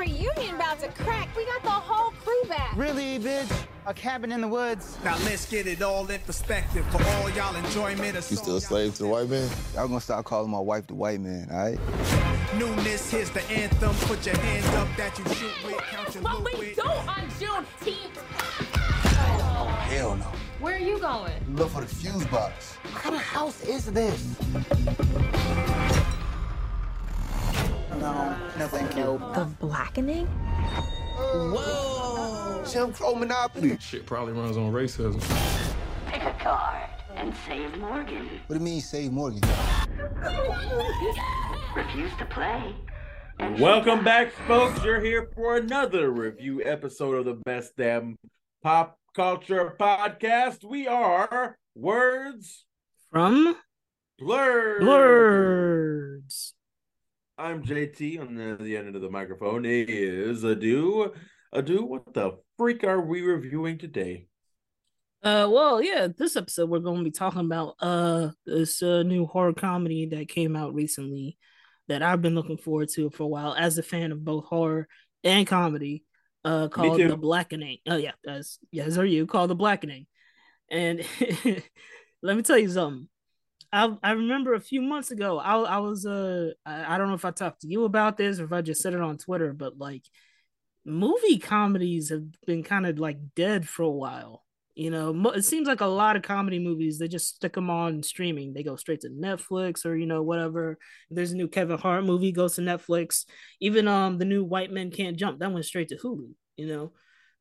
reunion about to crack. We got the whole crew back. Really, bitch? A cabin in the woods? Now let's get it all in perspective for all y'all enjoyment. You still a slave to the white man? Y'all gonna start calling my wife the white man, all right? Newness, here's the anthem. Put your hands up that you shoot with. Count your But we with. do on Juneteenth. Oh, hell no. Where are you going? Look for the fuse box. What kind of house is this? No, no, thank you. The blackening? Whoa! Jim Crow Monopoly. Shit probably runs on racism. Pick a card and save Morgan. What do you mean save Morgan? Refuse to play. Welcome back, folks. You're here for another review episode of the Best Damn Pop Culture Podcast. We are Words From Blerds. Blerds. I'm JT on the, the end of the microphone. Is Adu. Adu, what the freak are we reviewing today? Uh, well, yeah, this episode we're going to be talking about uh this uh, new horror comedy that came out recently that I've been looking forward to for a while as a fan of both horror and comedy. Uh, called. The Blackening. Oh yeah, as yeah, as are you called The Blackening. And let me tell you something. I I remember a few months ago, I I was uh I, I don't know if I talked to you about this or if I just said it on Twitter, but like movie comedies have been kind of like dead for a while. You know, it seems like a lot of comedy movies they just stick them on streaming. They go straight to Netflix or you know whatever. If there's a new Kevin Hart movie goes to Netflix. Even um the new White Men Can't Jump that went straight to Hulu. You know,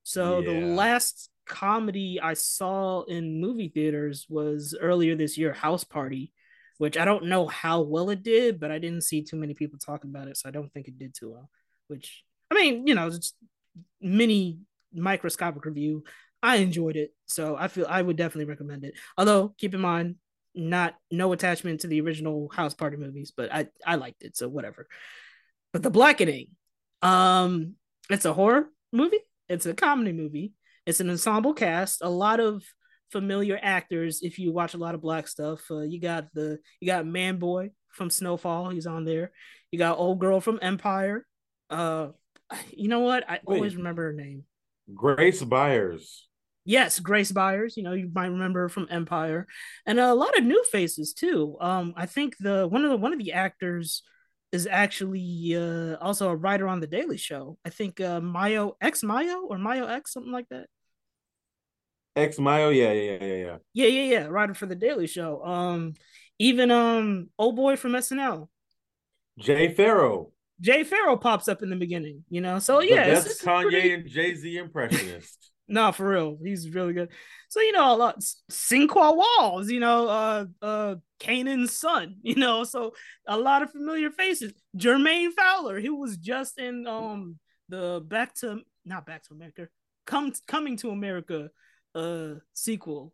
so the last comedy I saw in movie theaters was earlier this year, House Party, which I don't know how well it did, but I didn't see too many people talking about it, so I don't think it did too well. Which I mean, you know, it's mini microscopic review. I enjoyed it, so I feel I would definitely recommend it. Although, keep in mind, not no attachment to the original House Party movies, but I I liked it, so whatever. But The Blackening, um, it's a horror movie. It's a comedy movie. It's an ensemble cast. A lot of familiar actors. If you watch a lot of black stuff, uh, you got the you got Man Boy from Snowfall. He's on there. You got old girl from Empire. Uh, you know what? I Wait. always remember her name. Grace Byers. Yes, Grace Byers. You know, you might remember her from Empire, and a lot of new faces too. Um, I think the one of the one of the actors is actually uh also a writer on the Daily Show. I think uh Mayo X Mayo or Mayo X something like that. X Mayo. Yeah, yeah, yeah, yeah, yeah. Yeah, yeah. Writer for the Daily Show. Um, even um, old boy from SNL, Jay Pharoah. Jay Pharoah pops up in the beginning. You know, so yeah, it's Kanye pretty- and Jay Z impressionist. No, for real, he's really good. So you know, a lot Sinqua Walls, you know, uh, uh, Kanan's son, you know, so a lot of familiar faces. Jermaine Fowler, he was just in um the Back to not Back to America, come Coming to America, uh, sequel.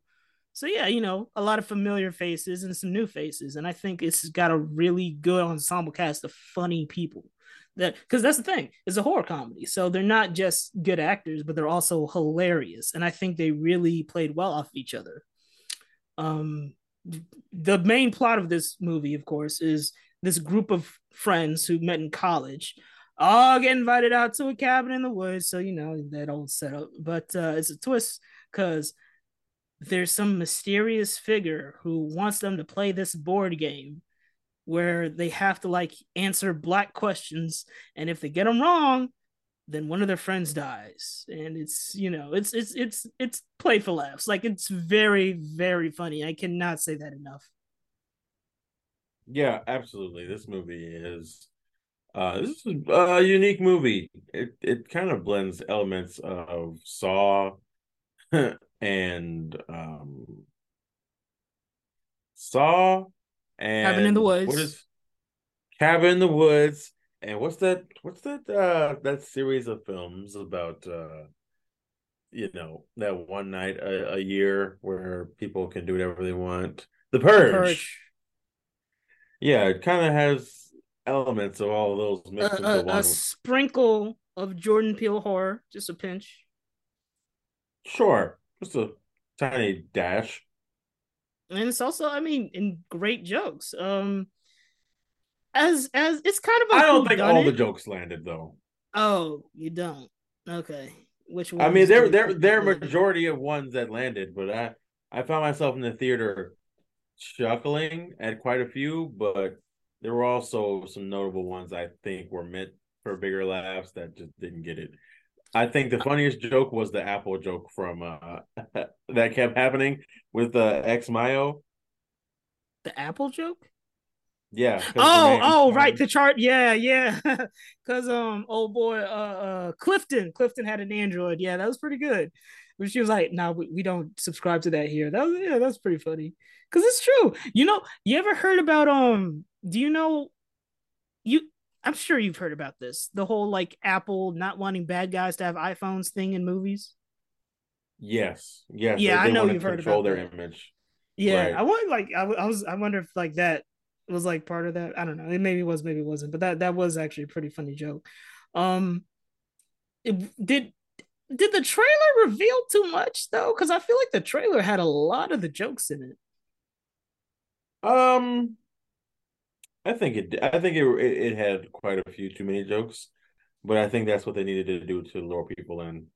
So yeah, you know, a lot of familiar faces and some new faces, and I think it's got a really good ensemble cast of funny people that because that's the thing it's a horror comedy. So they're not just good actors but they're also hilarious. And i think they really played well off each other. Um the main plot of this movie of course is this group of friends who met in college all get invited out to a cabin in the woods. So you know that old setup. But uh it's a twist because there's some mysterious figure who wants them to play this board game where they have to like answer black questions and if they get them wrong then one of their friends dies and it's you know it's it's it's it's play for laughs like it's very very funny i cannot say that enough Yeah, absolutely. This movie is uh this is a unique movie. It it kind of blends elements of Saw and um Saw and Cabin in the Woods. What is Cabin in the Woods and what's that what's that uh that series of films about uh you know that one night a, a year where people can do whatever they want. The Purge. Purge. Yeah, it kind of has elements of all of those mixed into a, one. a sprinkle of jordan peele horror just a pinch Sure, just a tiny dash. and it's also i mean in great jokes um as as it's kind of a I don't think all the jokes landed though. Oh, you don't. Okay. Which one? I mean, there there there are majority of ones that landed, but I I found myself in the theater chuckling at quite a few, but there were also some notable ones I think were meant for bigger laughs that just didn't get it. I think the funniest joke was the Apple joke from uh that kept happening with uh, X Mayo. The Apple joke? Yeah. Oh, oh, right. The chart. Yeah, yeah. Cause um, old boy, uh, uh, Clifton, Clifton had an Android. Yeah, that was pretty good. But she was like, "No, we, we don't subscribe to that here." That was yeah, that's pretty funny. Cause it's true. You know, you ever heard about um? Do you know? You, I'm sure you've heard about this. The whole like Apple not wanting bad guys to have iPhones thing in movies. Yes, yes. Yeah, they- I know you've heard about their that. image. Yeah, Right. I want like I, I was I wonder if like that was like part of that. I don't know. It maybe was, maybe it wasn't, but that that was actually a pretty funny joke. Um, it, did did the trailer reveal too much though? Because I feel like the trailer had a lot of the jokes in it. Um, I think it. I think it, it. It had quite a few too many jokes, but I think that's what they needed to do to lure people in,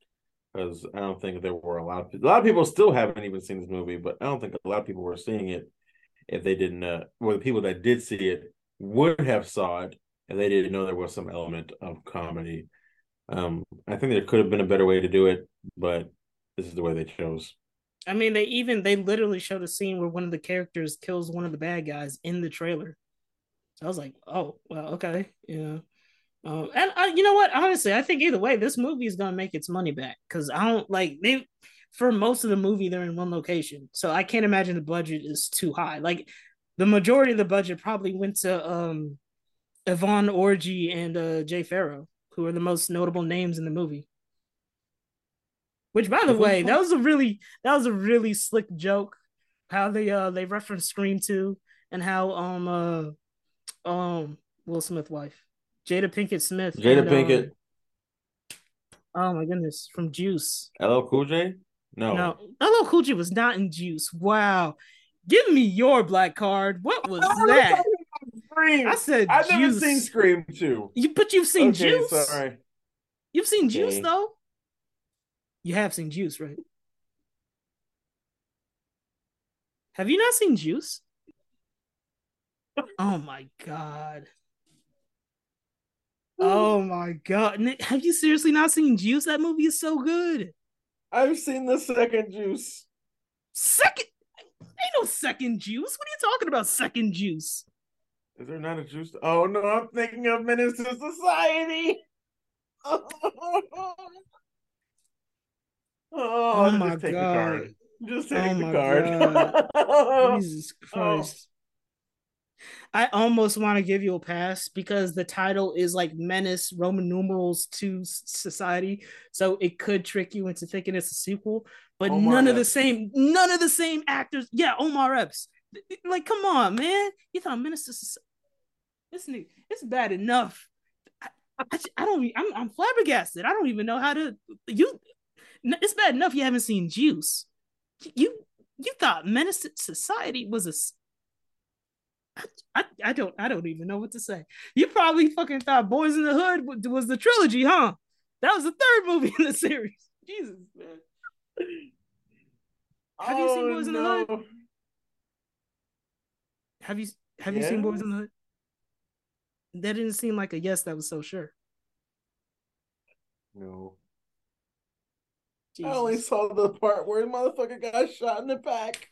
because I don't think there were a lot. Of, a lot of people still haven't even seen this movie, but I don't think a lot of people were seeing it if they didn't. Uh, well, the people that did see it would have saw it if they didn't know there was some element of comedy. Um, I think there could have been a better way to do it, but this is the way they chose. I mean, they even they literally showed a scene where one of the characters kills one of the bad guys in the trailer. I was like, oh well, okay, yeah. Um, and I, you know what? Honestly, I think either way, this movie is gonna make its money back because I don't like they. For most of the movie, they're in one location, so I can't imagine the budget is too high. Like the majority of the budget probably went to um, Yvonne Orji and uh, Jay Pharoah, who are the most notable names in the movie. Which, by the way, that was a really that was a really slick joke. How they uh they referenced Scream Two and how um uh um Will Smith wife Jada Pinkett Smith Jada and, Pinkett, um, oh my goodness, from Juice. LL Cool J. No, No, LL Cool J was not in Juice. Wow, give me your black card. What was that? Scream. I said I've never seen Scream two. You but you've seen okay, Juice. sorry. You've seen Juice though. You have seen Juice, right? Have you not seen Juice? Oh my god. Oh my god. Nick, Have you seriously not seen Juice? That movie is so good. I've seen the second Juice. Second ain't no second juice. What are you talking about? Second juice. Is there not a Juice? Oh no, I'm thinking of Menace to Society. Oh, Oh my take God. Just take Oh the card. Jesus oh. Christ. I almost want to give you a pass because the title is like Menace Roman numerals to Society, so it could trick you into thinking it's a sequel. But Omar none of the same, none of the same actors. Yeah, Omar Epps. Like, come on, man. You thought Menace to Society? This nigga, it's bad enough. I I don't. e- I'm, I'm flabbergasted. I don't even know how to. You. It's bad enough you haven't seen Juice. You you thought Menace to Society was a I, I, don't I don't even know what to say. You probably fucking thought Boys in the Hood was the trilogy, huh? That was the third movie in the series. Jesus, man. Have you seen Oh, Boys in the. Hood? Have you have you seen Boys in the Hood? That didn't seem like a yes. That was so sure. No. I only saw the part where the motherfucker got shot in the back.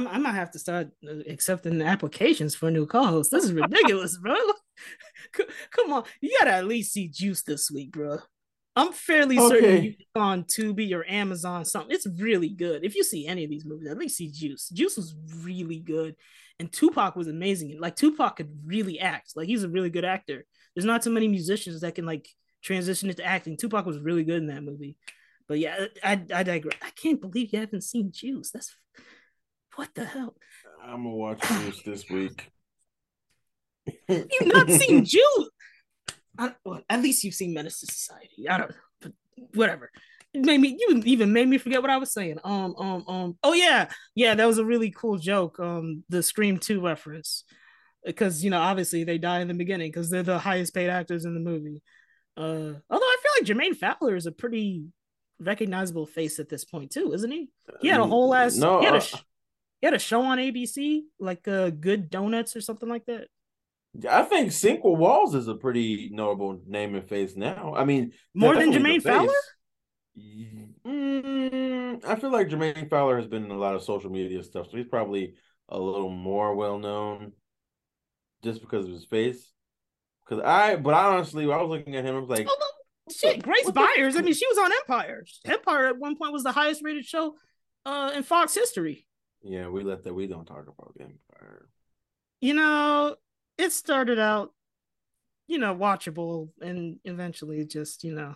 I'm, I might have to start uh, accepting applications for new co-hosts. This is ridiculous, bro. Come on, you gotta at least see Juice this week, bro. I'm fairly certain Okay. you on Tubi or Amazon something. It's really good. If you see any of these movies, at least see Juice. Juice was really good, and Tupac was amazing. Like Tupac could really act. Like he's a really good actor. There's not too many musicians that can like transition into acting. Tupac was really good in that movie. But yeah, I I digress. I can't believe you haven't seen Juice. That's what the hell. I'm gonna watch Juice this week. You've not seen. I, well, at least you've seen Menace to Society. I don't know, but whatever. It made me you even made me forget what I was saying. Um, um, um. Oh yeah, yeah. That was a really cool joke. Um, the Scream Two reference. because you know obviously they die in the beginning because they're the highest paid actors in the movie. Uh, although I feel like Jermaine Fowler is a pretty recognizable face at this point too, isn't he? He had a whole ass. No, he, had a, uh, he had a show on ABC like uh, Good Donuts or something like that. I think Sinqua Walls is a pretty notable name and face now. I mean, More than Jermaine Fowler? Mm, I feel like Jermaine Fowler has been in a lot of social media stuff, so he's probably a little more well known just because of his face. Because I, but I honestly, I was looking at him, I was like, Although, shit, Grace what the- Byers. I mean, she was on Empire. Empire at one point was the highest rated show uh, in Fox history. Yeah, we let that. We don't talk about the Empire. You know, it started out, you know, watchable, and eventually, just you know,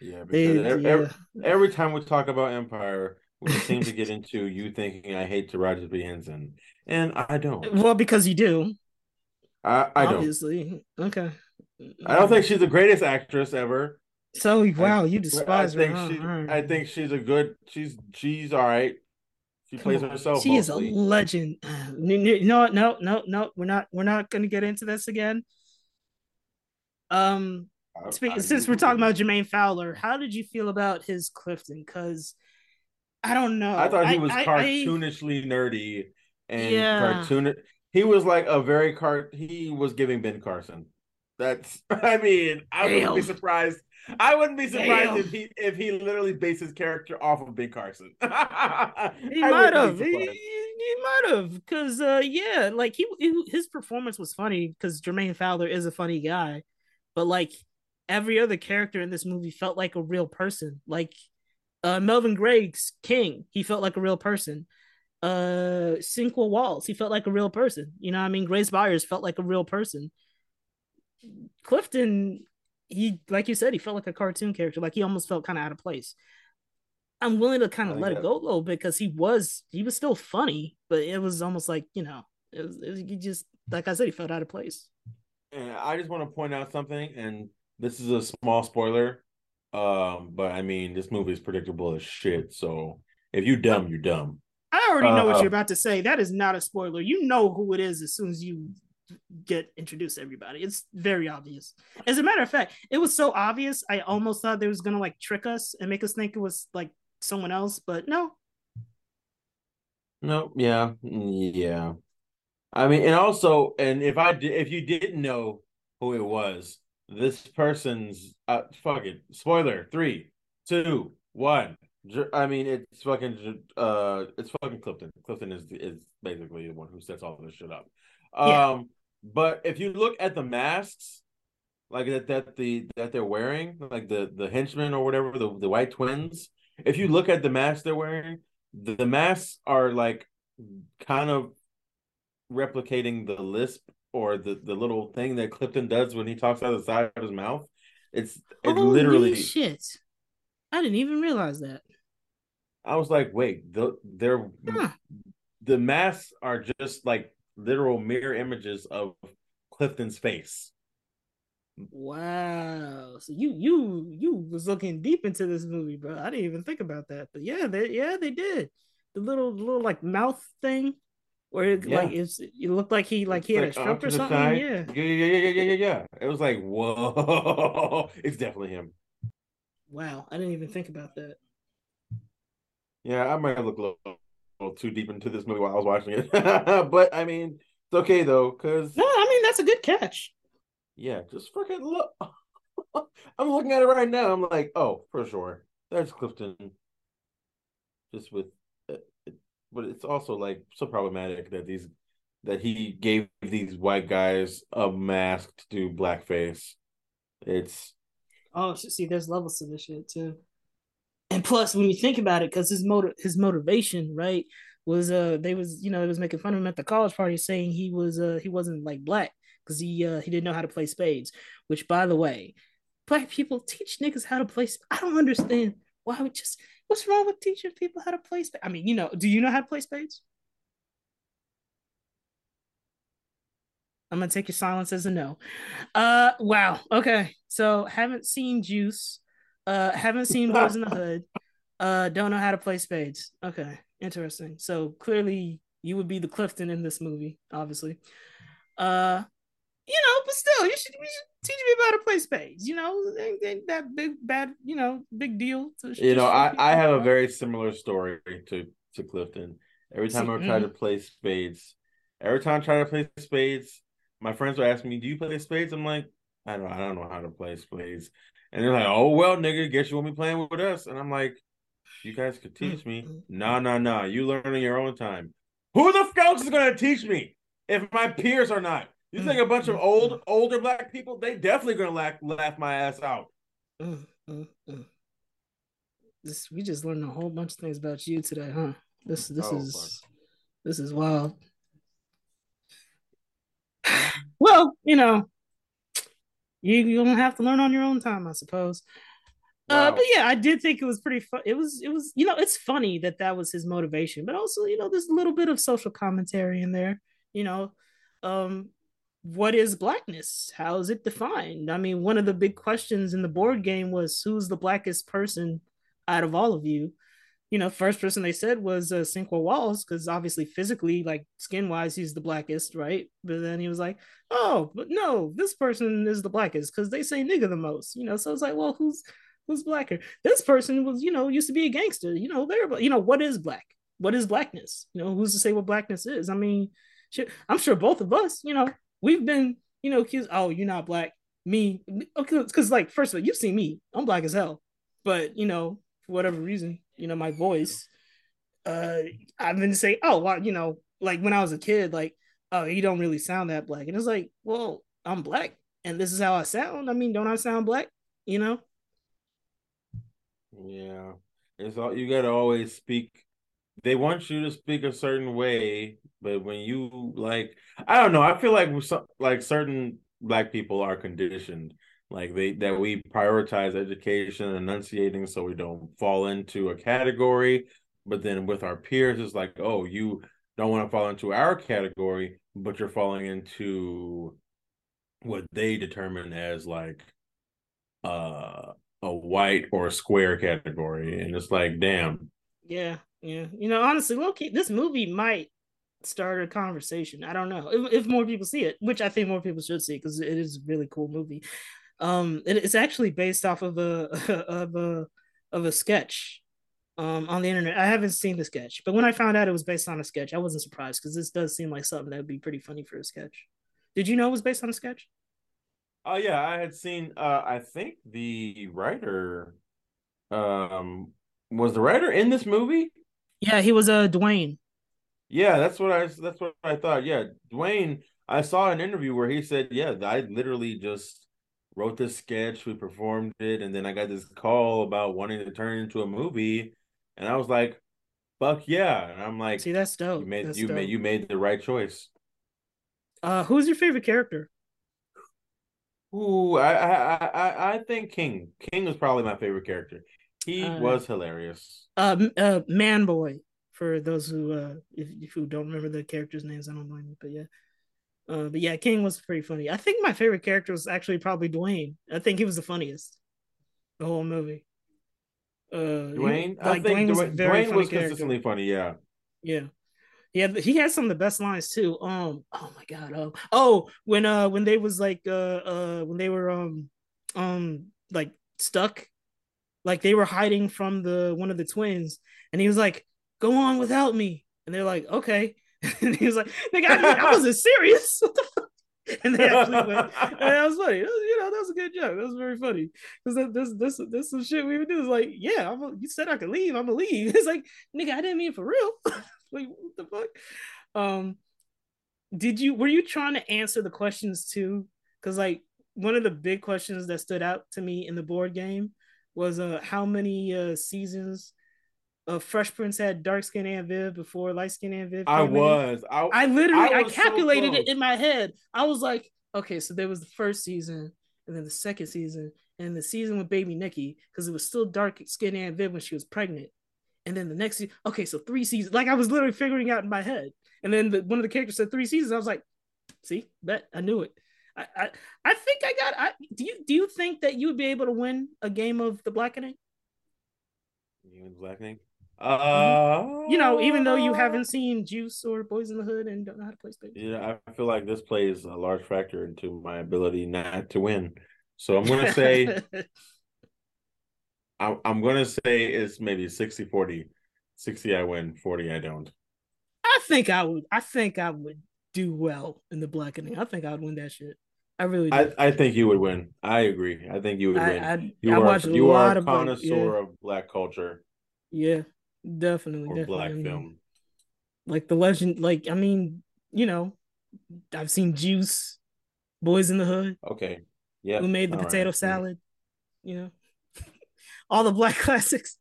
Yeah, they, because every, yeah. every, every time we talk about Empire, we seem to get into you thinking I hate to Taraji P Henson, and I don't. well, because you do, I, I don't. Okay. I don't think mm. she's the greatest actress ever. So wow, you I despise her. think huh? she. All right. I think she's a good. She's she's all right. She plays on. herself. She is a mostly. legend. No, no, no, no. We're not. We're not going to get into this again. Um, I- I since do we're talking about Jermaine Fowler, how did you feel about his Clifton? Because I don't know. I thought he was I- I- cartoonishly nerdy and Yeah. cartoon. He was like a very cart. He was giving Ben Carson. That's. I mean, I wouldn't be surprised. I wouldn't be surprised Damn. if he if he literally based his character off of Ben Carson. he might have. He, he might have. Because uh, yeah, like he, he his performance was funny. Because Jermaine Fowler is a funny guy, but like every other character in this movie felt like a real person. Like uh, Melvin Gregg's King, he felt like a real person. Uh, Sinqua Walls, he felt like a real person. You know, what I mean, Grace Byers felt like a real person. Clifton, he like you said, he felt like a cartoon character. Like he almost felt kind of out of place. I'm willing to kind of think let it go though because he was he was still funny, but it was almost like you know it was, it was he just like I said he felt out of place. And I just want to point out something, and this is a small spoiler. Um, but I mean, this movie is predictable as shit. So if you dumb, you're dumb. I already know what Uh, you're about to say. That is not a spoiler. You know who it is as soon as you get introduced to everybody. It's very obvious. As a matter of fact, it was so obvious. I almost thought they was gonna like trick us and make us think it was like someone else, but no. No, yeah, yeah. I mean, and also, and if I did, if you didn't know who it was, this person's uh, fuck it. Spoiler: three, two, one. I mean, it's fucking uh, it's fucking Clifton. Clifton is is basically the one who sets all this shit up. Um. But if you look at the masks, like that that the that they're wearing, like the the henchmen or whatever, the the white twins. If you look at the masks they're wearing, the, the masks are like kind of replicating the lisp or the, the little thing that Clifton does when he talks out of the side of his mouth. It's it Holy literally. shit. I didn't even realize that. I was like, wait, the they're the masks are just like literal mirror images of Clifton's face. Wow. So you you you was looking deep into this movie, bro. I didn't even think about that. But yeah, they yeah, they did. The little little like mouth thing where it, Yeah. like it's it looked like he like he had a It's stroke or something. side. Yeah. yeah, yeah, yeah, yeah, yeah, yeah. It was like, whoa, it's definitely him. Wow. I didn't even think about that. Yeah, I might have looked a little, too deep into this movie while I was watching it, but I mean, it's okay though, because No, I mean that's a good catch. yeah, just fucking look. I'm looking at it right now. I'm like, oh, for sure, there's Clifton. Just with, uh, it, but it's also like so problematic that these that he gave these white guys a mask to do blackface. It's Oh, see, there's levels to this shit too. And plus, when you think about it, because his motive, his motivation, right, was uh, they was you know they was making fun of him at the college party, saying he was uh he wasn't like black because he uh he didn't know how to play spades. Which, by the way, black people teach niggas how to play. sp- I don't understand why we just what's wrong with teaching people how to play spades. I mean, you know, do you know how to play spades? I'm gonna take your silence as a no. Uh wow. Okay. So haven't seen Juice. Uh haven't seen Boys in the Hood. Uh don't know how to play spades. Okay. Interesting. So clearly you would be the Clifton in this movie, obviously. Uh, you know, but still, you should, you should teach me about to play spades. You know, ain't, ain't that big bad, you know, big deal. To, you know, I, I have a very similar story to to Clifton. Every time See, I try mm. to play spades, every time I try to play spades, my friends will ask me, "Do you play spades?" I'm like, "I don't, I don't know how to play spades." And they're like, "Oh well, nigga, guess you won't be playing with us." And I'm like, "You guys could teach me." Nah, nah, nah. You learn in your own time. Who the fuck is gonna teach me if my peers are not? You think a bunch of old, older black people? They definitely gonna laugh, laugh my ass out. Mm, mm, mm. This we just learned a whole bunch of things about you today, huh? This this Oh, is this is wild. Well, you know, you you don't have to learn on your own time, I suppose. Uh, but yeah, I did think it was pretty fun. It was, it was, you know, it's funny that that was his motivation, but also, you know, there's a little bit of social commentary in there. You know, um, what is blackness? How is it defined? I mean, one of the big questions in the board game was who's the blackest person out of all of you? You know, first person they said was uh, Cinco Walls because obviously physically, like skin wise, he's the blackest, right? But then he was like, oh, but no, this person is the blackest because they say nigga the most. You know, so it's like, well, who's who's blacker? This person was, you know, used to be a gangster. You know, they're, you know, what is black? What is blackness? You know, who's to say what blackness is? I mean, shit, I'm sure both of us, you know, we've been, you know, accused. Oh, you're not black. Me, okay, because like first of all, you've seen me. I'm black as hell, but you know, for whatever reason, you know, my voice. Uh, I've been saying, oh, well, you know, like when I was a kid, like, oh, you don't really sound that black, and it's like, well, I'm black, and this is how I sound. I mean, don't I sound black? You know. Yeah, it's all you got to always speak. They want you to speak a certain way, but when you like, I don't know. I feel like some, like certain black people are conditioned, like they that we prioritize education and enunciating so we don't fall into a category. But then with our peers, it's like, oh, you don't want to fall into our category, but you're falling into what they determine as like uh a white or a square category. And it's like damn. Yeah yeah. You know honestly low key this movie might start a conversation. I don't know. If, if more people see it which i think more people should see because it is a really cool movie um it, it's actually based off of a of a of a sketch um on the internet i haven't seen the sketch but when i found out it was based on a sketch i wasn't surprised because this does seem like something that would be pretty funny for a sketch did you know it was based on a sketch Oh yeah, I had seen. Uh, I think the writer, um, was the writer in this movie. Yeah, he was a uh, Dwayne. Yeah, that's what I. That's what I thought. Yeah, Dwayne. I saw an interview where he said, "Yeah, I literally just wrote this sketch, we performed it, and then I got this call about wanting to turn it into a movie, and I was like, fuck yeah!" And I'm like, "See, that's dope. You made that's you dope. made you made the right choice." Uh, who's your favorite character? Ooh, I, I I I think King. King was probably my favorite character. He Uh, was hilarious. Uh, uh, Man Boy. For those who uh, if, if who don't remember the characters' names, I don't blame you. But yeah, uh, but yeah, King was pretty funny. I think my favorite character was actually probably Dwayne. I think he was the funniest, the whole movie. Uh, Dwayne, I like, think Dwayne was Dwayne, was consistently funny. Yeah. Yeah. He had he had some of the best lines too. Um oh my god. Um oh when uh when they was like uh uh when they were um um like stuck like they were hiding from the one of the twins and he was like go on without me and they're like okay and he was like nigga I, I wasn't serious. And they actually went and that was funny. That was- you know that was a good joke. That was very funny. Because this this this some shit we would do. Is like yeah I'm a, you said I could leave. I'm gonna leave. It's like nigga I didn't mean for real. Like what the fuck? Um did you were you trying to answer the questions too? Because like one of the big questions that stood out to me in the board game was uh how many uh seasons of Fresh Prince had dark skin Aunt Viv before light skin Aunt Viv I was. I, I literally I, so calculated it in my head. I was like, okay, so there was the first season, and then the second season, and the season with baby Nikki, because it was still dark skin Aunt Viv when she was pregnant. And then the next season, okay, so three seasons. Like I was literally figuring out in my head. And then the, one of the characters said three seasons. I was like, see, bet I knew it. I, I I think I got I do you do you think that you would be able to win a game of the blackening? You in blackening? Uh, You know, even though you haven't seen Juice or Boys in the Hood and don't know how to play Spades. Yeah, I feel like this plays a large factor into my ability not to win. So I'm gonna say I'm, I'm gonna say it's maybe 60 40. 60 I win, 40 I don't. I think I would. I think I would do well in the blackening. I think I would win that shit. I really do. I, I think you would win. I agree. I think you would I- win. I- you I are watch a you lot are a of black- connoisseur yeah. of black culture yeah, definitely. definitely. black I mean, film. Like the legend. Like I mean, you know, I've seen Juice, Boys in the Hood. Okay. Yeah. Who made the all right. potato salad? You know, all the black classics.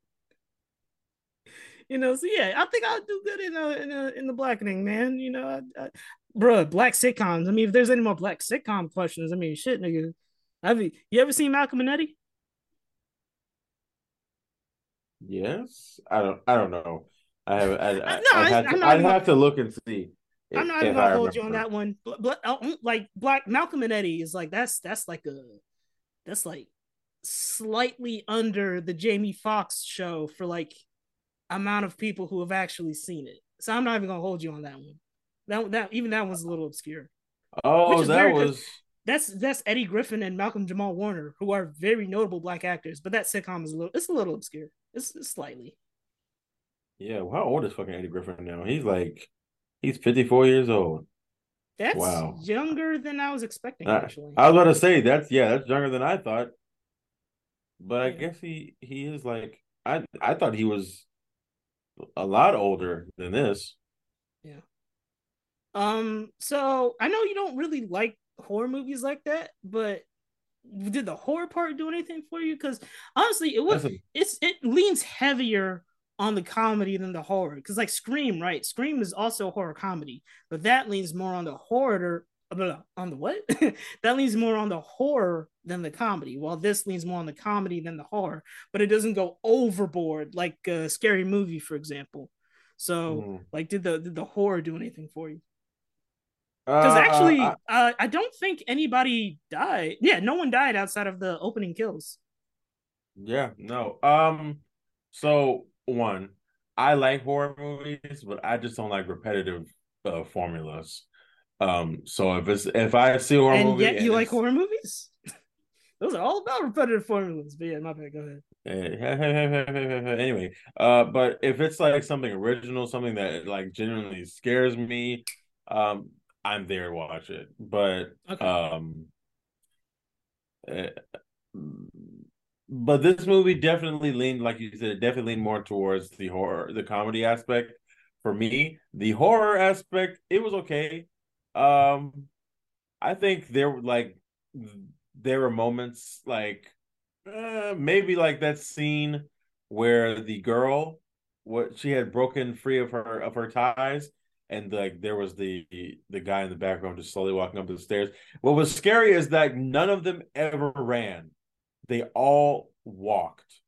You know, so yeah, I think I'll do good in uh, in uh, in the blackening, man. You know, I, I, bruh, black sitcoms. I mean, if there's any more black sitcom questions, I mean, shit, nigga. Have you, you ever seen Malcolm and Eddie? Yes. I don't I don't know. I have I, I, no, I'd, have to, I'd have to look and see. I'm not even gonna hold you on that one. But, but uh, like Black Malcolm and Eddie is like that's that's like a that's like slightly under the Jamie Foxx show for like amount of people who have actually seen it. So I'm not even gonna hold you on that one. That that even that one's a little obscure. Oh, that was That's that's Eddie Griffin and Malcolm Jamal Warner, who are very notable black actors. But that sitcom is a little it's a little obscure. It's, it's slightly. yeah. How old is fucking Eddie Griffin now? He's like he's 54 years old. That's Wow. younger than I was expecting. I, Actually, I was about to say that's yeah, that's younger than I thought. But I guess he he is like I I thought he was a lot older than this. Yeah. Um, so I know you don't really like horror movies like that, but did the horror part do anything for you? Because honestly, it was Listen, it's it leans heavier on the comedy than the horror. Because like Scream, right? Scream is also a horror comedy, but that leans more on the horror. uh, On the what? that leans more on the horror than the comedy. While this leans more on the comedy than the horror, but it doesn't go overboard like a scary movie, for example. So, Mhm. like, did the did the horror do anything for you? Because uh, actually, I- uh, I don't think anybody died. Yeah, no one died outside of the opening kills. Yeah, no. Um, so one, I like horror movies, but I just don't like repetitive uh, formulas. Um, so if it's if I see a horror and movie, yet you like horror movies. Those are all about repetitive formulas. But yeah, my bad. Go ahead. eh, anyway, uh, but if it's like something original, something that like genuinely scares me, um, I'm there to watch it. But Okay. um, eh, but this movie definitely leaned, like you said, it definitely leaned more towards the horror, the comedy aspect. For me, the horror aspect, it was okay. Um, I think there were like there were moments like uh, maybe like that scene where the girl what she had broken free of her of her ties and like there was the the guy in the background just slowly walking up the stairs what was scary is that none of them ever ran they all walked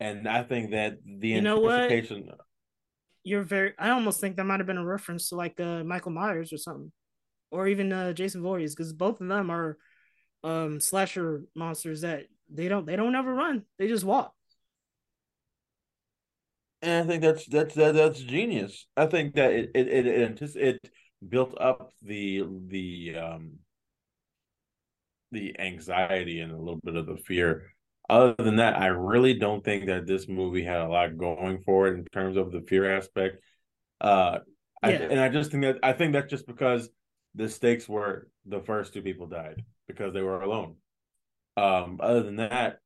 and i think that the You know what? anticipation You're very. I almost think that might have been a reference to like uh, Michael Myers or something, or even uh, Jason Voorhees, because both of them are um slasher monsters that they don't they don't ever run. They just walk. And I think that's that's that, that's genius. I think that it it it it, it built up the the um the anxiety and a little bit of the fear. Other than that, I really don't think that this movie had a lot going for it in terms of the fear aspect. Uh, I, and I just think that I think that's just because the stakes were the first two people died because they were alone. Um, other than that,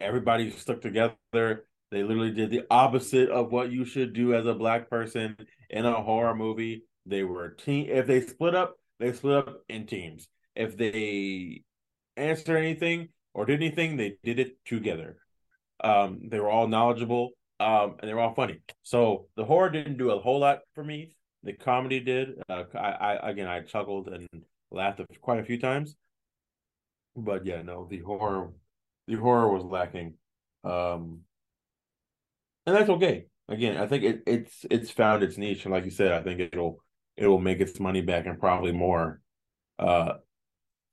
everybody stuck together. They literally did the opposite of what you should do as a black person in a horror movie. They were team. If they split up, they split up in teams. If they answered anything or did anything, they did it together. Um, they were all knowledgeable. Um, and they were all funny. So the horror didn't do a whole lot for me. The comedy did. Uh, I, I again, I chuckled and laughed quite a few times. But yeah, no, the horror, the horror was lacking. Um, and that's okay. Again, I think it, it's it's found its niche, and like you said, I think it'll it'll make its money back and probably more, uh,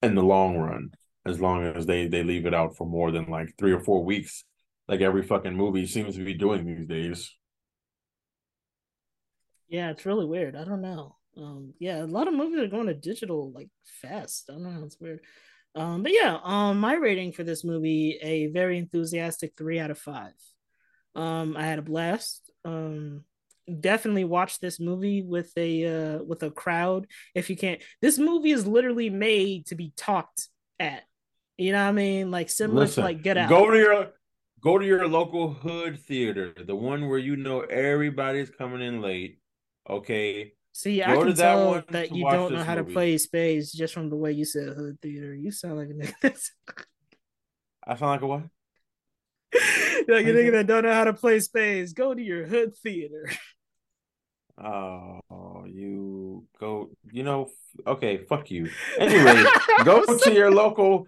in the long run, as long as they they leave it out for more than like three or four weeks like every fucking movie seems to be doing these days. Yeah, it's really weird. I don't know. Um, yeah, a lot of movies are going to digital like fast. I don't know. It's weird. Um, but yeah, um, my rating for this movie a very enthusiastic three out of five. Um, I had a blast. Um, definitely watch this movie with a uh with a crowd if you can't. This movie is literally made to be talked at. You know what I mean? Like similar Listen, to like Get Out. Go to your go to your local hood theater, the one where you know everybody's coming in late. Okay. See, Go I can that tell one that you don't know how to play spades just from the way you said hood theater. You sound like a nigga. I sound like a what? like a nigga that don't know how to play spades. Go to your hood theater. Oh, you go. You know, okay, fuck you. Anyway, go to your local,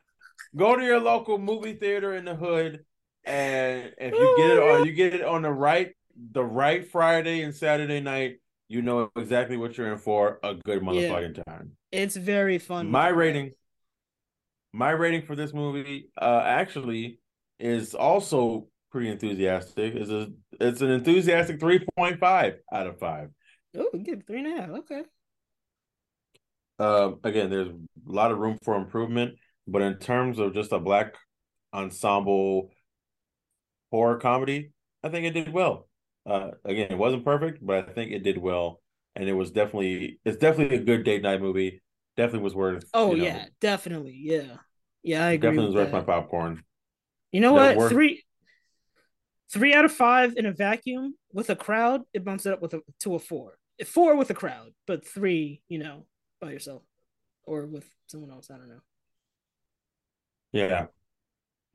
go to your local movie theater in the hood, and if you get it on, you get it on the right, the right Friday and Saturday night. You know exactly what you're in for. A good motherfucking time. It's very fun. My rating, my rating for this movie, uh, actually is also pretty enthusiastic. is a it's an enthusiastic three point five out of five. Oh, get three and a half. Okay. Um, again, there's a lot of room for improvement, but in terms of just a black ensemble horror comedy, I think it did well. Uh, again, it wasn't perfect, but I think it did well, and it was definitely it's definitely a good date night movie. Definitely was worth. Oh you know, yeah, definitely. Yeah. Yeah, I agree. definitely was worth that. my popcorn. You know what? worked. Three three out of five in a vacuum with a crowd, it bumps it up with a to a four. Four with a crowd, but three, you know, by yourself. Or with someone else. I don't know. Yeah,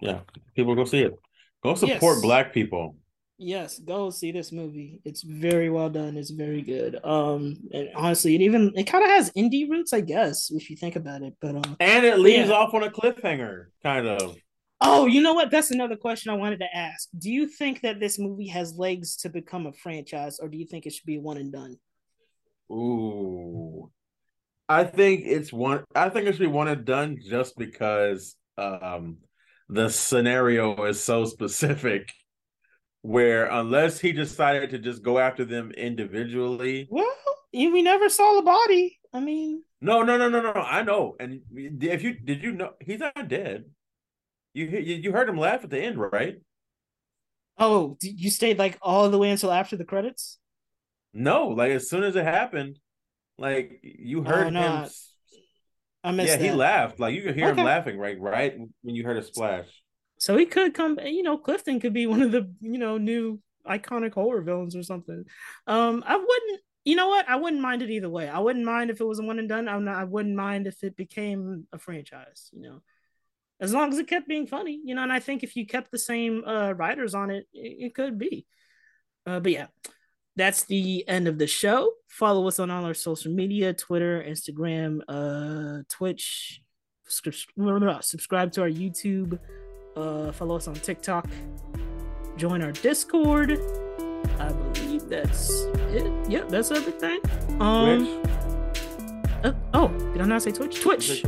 yeah. People go see it. Go support Yes. black people. Yes, go see this movie. It's very well done. It's very good. Um, and honestly, it even it kind of has indie roots, I guess, if you think about it. But um, And it leaves Yeah. off on a cliffhanger, kind of. Oh, you know what? That's another question I wanted to ask. Do you think that this movie has legs to become a franchise, or do you think it should be one and done? Ooh. I think it's one I think it should be one and done just because um the scenario is so specific where unless he decided to just go after them individually. Well, we never saw the body. I mean, No, no, no, no, no. I know. And if you did you know he's not dead. You you, you heard him laugh at the end, right? oh, you stayed like all the way until after the credits. No, like as soon as it happened, like you heard Oh, no, him I- I missed Yeah, he laughed. Like you could hear Okay. him laughing, right? Right when you heard a splash. So he could come, you know, Clifton could be one of the, you know, new iconic horror villains or something. Um, I wouldn't, you know what? I wouldn't mind it either way. I wouldn't mind if it was a one and done. I'm not, I wouldn't mind if it became a franchise, you know, as long as it kept being funny, you know. And I think if you kept the same uh, writers on it, it, it could be. Uh, but yeah, that's the end of the show. Follow us on all our social media Twitter, Instagram, uh, Twitch. Subscribe, subscribe to our YouTube. Uh, follow us on TikTok. Join our Discord. I believe that's it. Yep, that's everything. Um, uh, oh, did I not say Twitch? Twitch.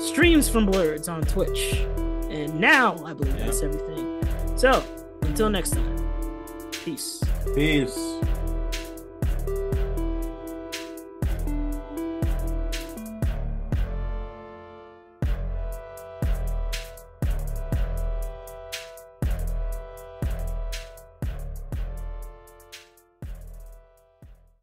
Streams from Blerds on Twitch. And now I believe that's everything. So, until next time. Peace. Peace.